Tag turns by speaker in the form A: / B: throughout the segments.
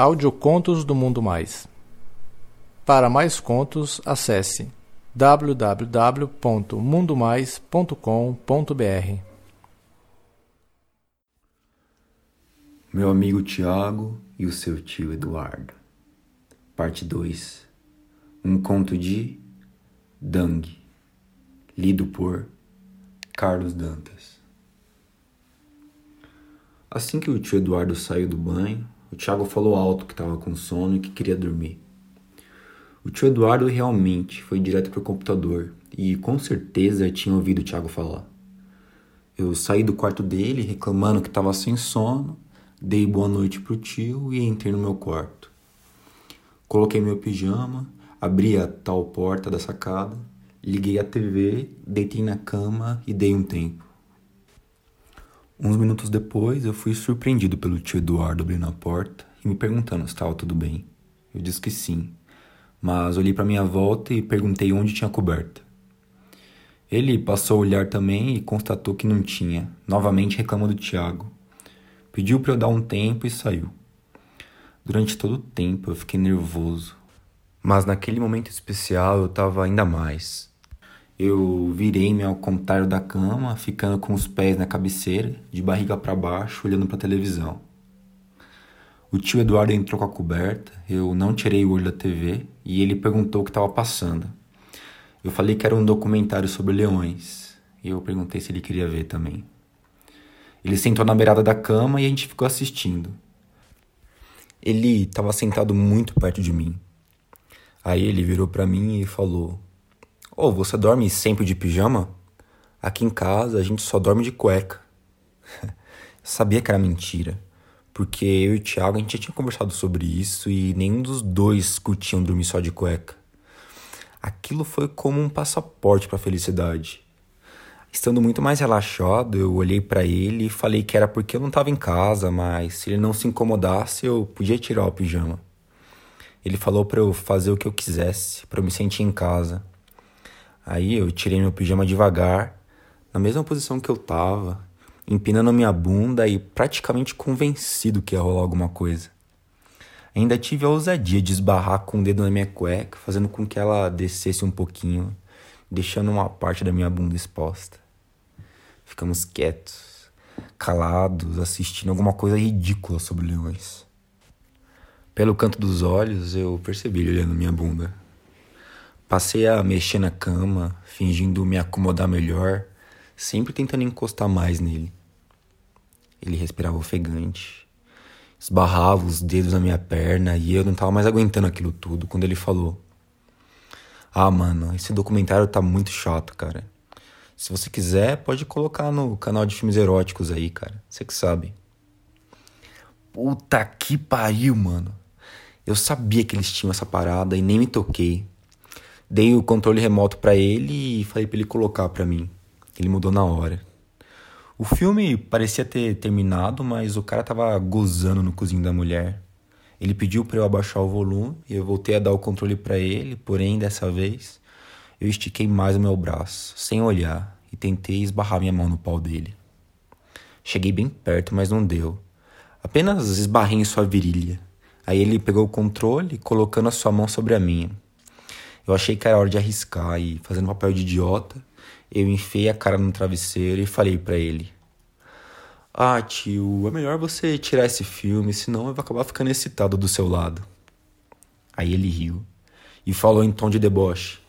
A: Audiocontos do Mundo Mais. Para mais contos, acesse www.mundomais.com.br.
B: Meu amigo Tiago e o seu tio Eduardo. Parte 2. Um conto de Dang. Lido por Carlos Dantas. Assim que o tio Eduardo saiu do banho, o Thiago falou alto que estava com sono e que queria dormir. O tio Eduardo realmente foi direto para o computador e com certeza tinha ouvido o Thiago falar. Eu saí do quarto dele reclamando que estava sem sono, dei boa noite pro tio e entrei no meu quarto. Coloquei meu pijama, abri a tal porta da sacada, liguei a TV, deitei na cama e dei um tempo. Uns minutos depois, eu fui surpreendido pelo tio Eduardo abrindo a porta e me perguntando se estava tudo bem. Eu disse que sim, mas olhei para minha volta e perguntei onde tinha coberta. Ele passou a olhar também e constatou que não tinha, novamente reclamou do Tiago. Pediu para eu dar um tempo e saiu. Durante todo o tempo eu fiquei nervoso, mas naquele momento especial eu estava ainda mais. Eu virei-me ao contrário da cama, ficando com os pés na cabeceira, de barriga para baixo, olhando para a televisão. O tio Eduardo entrou com a coberta, eu não tirei o olho da TV e ele perguntou o que estava passando. Eu falei que era um documentário sobre leões e eu perguntei se ele queria ver também. Ele sentou na beirada da cama e a gente ficou assistindo. Ele estava sentado muito perto de mim. Aí ele virou para mim e falou: oh, você dorme sempre de pijama? Aqui em casa a gente só dorme de cueca. Sabia que era mentira, porque eu e o Thiago a gente já tinha conversado sobre isso e nenhum dos dois curtiam dormir só de cueca. Aquilo foi como um passaporte para a felicidade. Estando muito mais relaxado, eu olhei para ele e falei que era porque eu não estava em casa, mas se ele não se incomodasse, eu podia tirar o pijama. Ele falou para eu fazer o que eu quisesse, para eu me sentir em casa. Aí eu tirei meu pijama devagar, na mesma posição que eu tava, empinando minha bunda e praticamente convencido que ia rolar alguma coisa. Ainda tive a ousadia de esbarrar com o dedo na minha cueca, fazendo com que ela descesse um pouquinho, deixando uma parte da minha bunda exposta. Ficamos quietos, calados, assistindo alguma coisa ridícula sobre leões. Pelo canto dos olhos, eu percebi ele olhando minha bunda. Passei a mexer na cama, fingindo me acomodar melhor, sempre tentando encostar mais nele. Ele respirava ofegante, esbarrava os dedos na minha perna e eu não tava mais aguentando aquilo tudo quando ele falou: Ah, mano, esse documentário tá muito chato, cara. Se você quiser, pode colocar no canal de filmes eróticos aí, cara. Você que sabe. Puta que pariu, mano. Eu sabia que eles tinham essa parada e nem me toquei. Dei o controle remoto para ele e falei para ele colocar para mim. Ele mudou na hora. O filme parecia ter terminado, mas o cara tava gozando no cozinho da mulher. Ele pediu para eu abaixar o volume e eu voltei a dar o controle para ele, porém dessa vez eu estiquei mais o meu braço, sem olhar, e tentei esbarrar minha mão no pau dele. Cheguei bem perto, mas não deu. Apenas esbarrei em sua virilha. Aí ele pegou o controle, colocando a sua mão sobre a minha. Eu achei que era hora de arriscar e, fazendo papel de idiota, eu enfiei a cara no travesseiro e falei para ele: Ah, tio, é melhor você tirar esse filme, senão eu vou acabar ficando excitado do seu lado. Aí ele riu e falou em tom de deboche: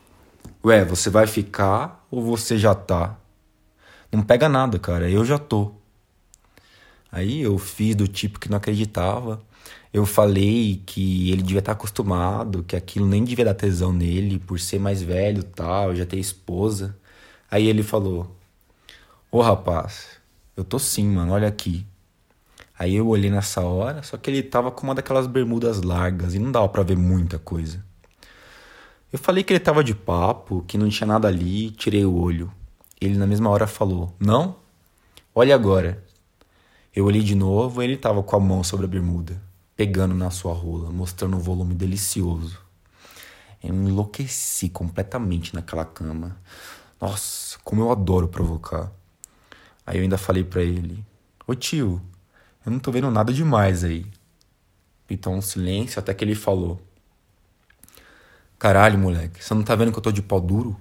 B: Ué, você vai ficar ou você já tá? Não pega nada, cara, eu já tô. Aí eu fiz do tipo que não acreditava eu falei que ele devia estar acostumado, que aquilo nem devia dar tesão nele por ser mais velho tal, já ter esposa. Aí ele falou: Ô oh, rapaz, eu tô sim, mano, olha aqui. Aí eu olhei nessa hora, só que ele tava com uma daquelas bermudas largas e não dava para ver muita coisa. Eu falei que ele tava de papo, que não tinha nada ali, tirei o olho. Ele na mesma hora falou: Não? Olha agora. Eu olhei de novo e ele tava com a mão sobre a bermuda pegando na sua rola, mostrando um volume delicioso. Eu enlouqueci completamente naquela cama. Nossa, como eu adoro provocar. Aí eu ainda falei para ele: Ô tio, eu não tô vendo nada demais aí. Então um silêncio até que ele falou: Caralho, moleque, você não tá vendo que eu tô de pau duro?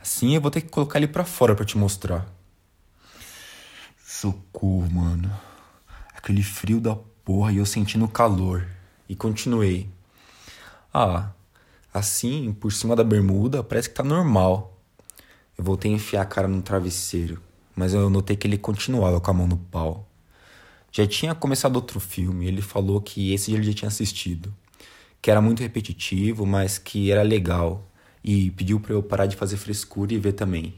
B: Assim eu vou ter que colocar ele pra fora para te mostrar. Socorro, mano. Aquele frio da porra e eu sentindo calor. E continuei. Ah, assim, por cima da bermuda, parece que tá normal. Eu voltei a enfiar a cara no travesseiro, mas eu notei que ele continuava com a mão no pau. Já tinha começado outro filme, ele falou que esse ele já tinha assistido, que era muito repetitivo, mas que era legal, e pediu para eu parar de fazer frescura e ver também.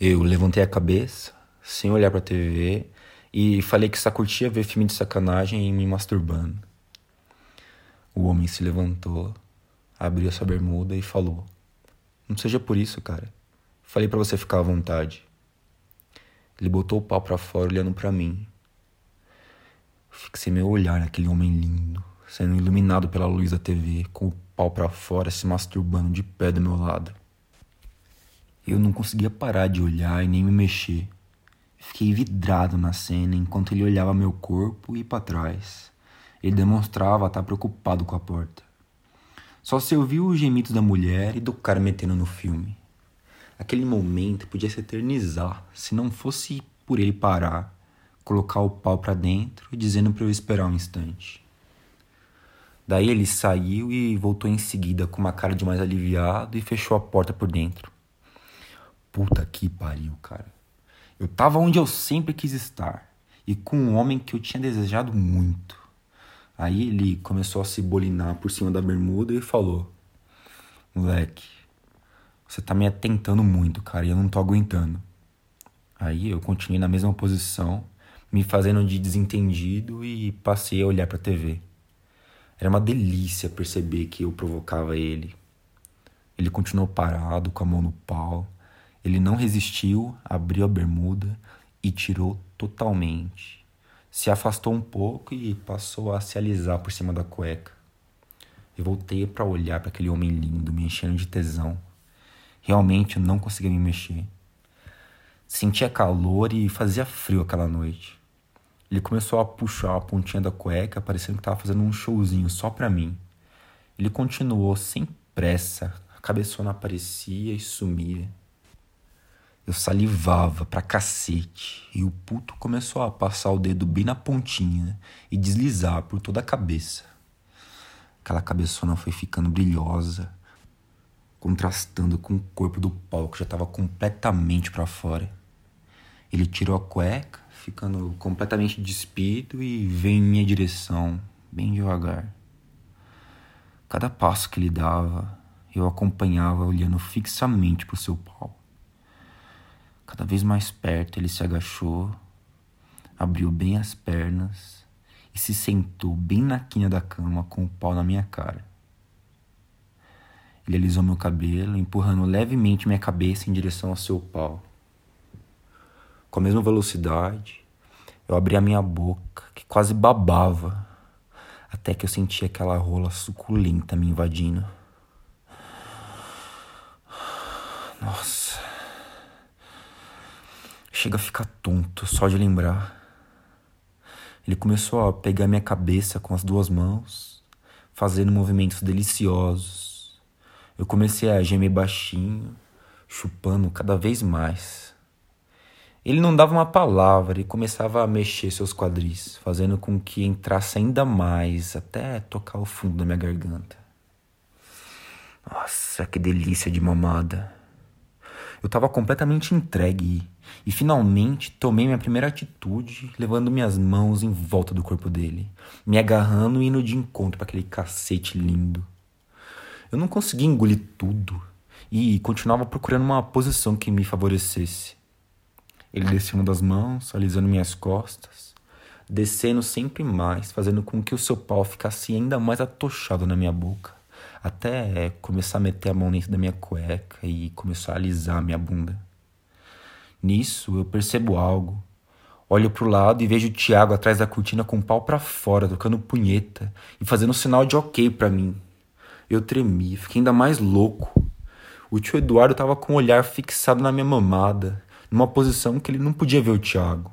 B: Eu levantei a cabeça, sem olhar para a TV, e falei que só curtia ver filme de sacanagem e me masturbando. O homem se levantou, abriu sua bermuda e falou: Não seja por isso, cara. Falei para você ficar à vontade. Ele botou o pau para fora olhando para mim. Fixei meu olhar naquele homem lindo, sendo iluminado pela luz da TV, com o pau para fora, se masturbando de pé do meu lado. Eu não conseguia parar de olhar e nem me mexer. Fiquei vidrado na cena enquanto ele olhava meu corpo e para trás. Ele demonstrava estar preocupado com a porta. Só se ouviu os gemidos da mulher e do cara metendo no filme. Aquele momento podia se eternizar se não fosse por ele parar colocar o pau para dentro, dizendo para eu esperar um instante. Daí ele saiu e voltou em seguida com uma cara de mais aliviado e fechou a porta por dentro. Puta que pariu, cara. Eu tava onde eu sempre quis estar e com um homem que eu tinha desejado muito. Aí ele começou a se bolinar por cima da bermuda e falou: Moleque, você tá me atentando muito, cara, e eu não tô aguentando. Aí eu continuei na mesma posição me fazendo de desentendido e passei a olhar para a TV. Era uma delícia perceber que eu provocava ele. Ele continuou parado, com a mão no pau. Ele não resistiu, abriu a bermuda e tirou totalmente. Se afastou um pouco e passou a se alisar por cima da cueca. Eu voltei para olhar para aquele homem lindo, me enchendo de tesão. Realmente não conseguia me mexer. Sentia calor e fazia frio aquela noite. Ele começou a puxar a pontinha da cueca, parecendo que estava fazendo um showzinho só pra mim. Ele continuou sem pressa, a cabeçona aparecia e sumia. Eu salivava pra cacete e o puto começou a passar o dedo bem na pontinha e deslizar por toda a cabeça. Aquela cabeçona foi ficando brilhosa, contrastando com o corpo do pau que já estava completamente para fora. Ele tirou a cueca ficando completamente despido e vem em minha direção, bem devagar. Cada passo que ele dava, eu acompanhava olhando fixamente para o seu pau. Cada vez mais perto, ele se agachou, abriu bem as pernas e se sentou bem na quina da cama com o pau na minha cara. Ele alisou meu cabelo, empurrando levemente minha cabeça em direção ao seu pau. Com a mesma velocidade, eu abri a minha boca, que quase babava, até que eu senti aquela rola suculenta me invadindo. Nossa. Chega a ficar tonto só de lembrar. Ele começou a pegar minha cabeça com as duas mãos, fazendo movimentos deliciosos. Eu comecei a gemer baixinho, chupando cada vez mais. Ele não dava uma palavra e começava a mexer seus quadris, fazendo com que entrasse ainda mais até tocar o fundo da minha garganta. Nossa, que delícia de mamada. Eu estava completamente entregue e finalmente tomei minha primeira atitude, levando minhas mãos em volta do corpo dele, me agarrando e indo de encontro para aquele cacete lindo. Eu não conseguia engolir tudo e continuava procurando uma posição que me favorecesse. Ele descia uma das mãos, alisando minhas costas, descendo sempre mais, fazendo com que o seu pau ficasse ainda mais atochado na minha boca, até começar a meter a mão dentro da minha cueca e começar a alisar a minha bunda. Nisso eu percebo algo. Olho pro lado e vejo o Tiago atrás da cortina com o pau para fora, tocando punheta e fazendo um sinal de ok para mim. Eu tremi, fiquei ainda mais louco. O tio Eduardo tava com o olhar fixado na minha mamada, numa posição que ele não podia ver o Tiago.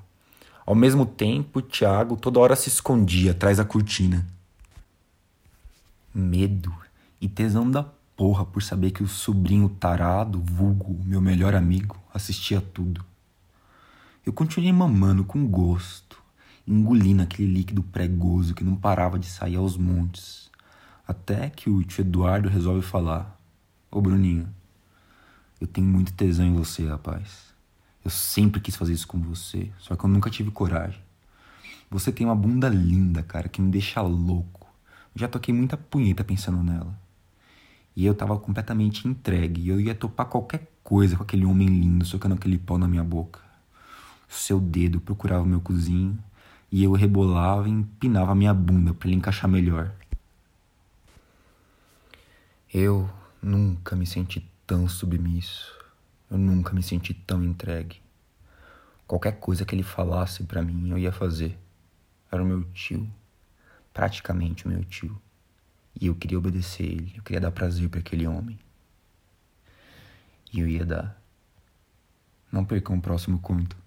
B: Ao mesmo tempo, o Tiago toda hora se escondia atrás da cortina. medo e tesão da porra por saber que o sobrinho tarado, vulgo, meu melhor amigo, assistia tudo. Eu continuei mamando com gosto, engolindo aquele líquido pregoso que não parava de sair aos montes, até que o tio Eduardo resolve falar: Ô Bruninho, eu tenho muito tesão em você, rapaz. Eu sempre quis fazer isso com você, só que eu nunca tive coragem. Você tem uma bunda linda, cara, que me deixa louco. Já toquei muita punheta pensando nela. E eu tava completamente entregue. Eu ia topar qualquer coisa com aquele homem lindo socando aquele pau na minha boca. O seu dedo procurava o meu cozinho e eu rebolava e empinava a minha bunda para ele encaixar melhor. Eu nunca me senti tão submisso. Eu nunca me senti tão entregue. Qualquer coisa que ele falasse para mim, eu ia fazer. Era o meu tio. Praticamente o meu tio. E eu queria obedecer ele, eu queria dar prazer para aquele homem. E eu ia dar. Não percam o próximo conto.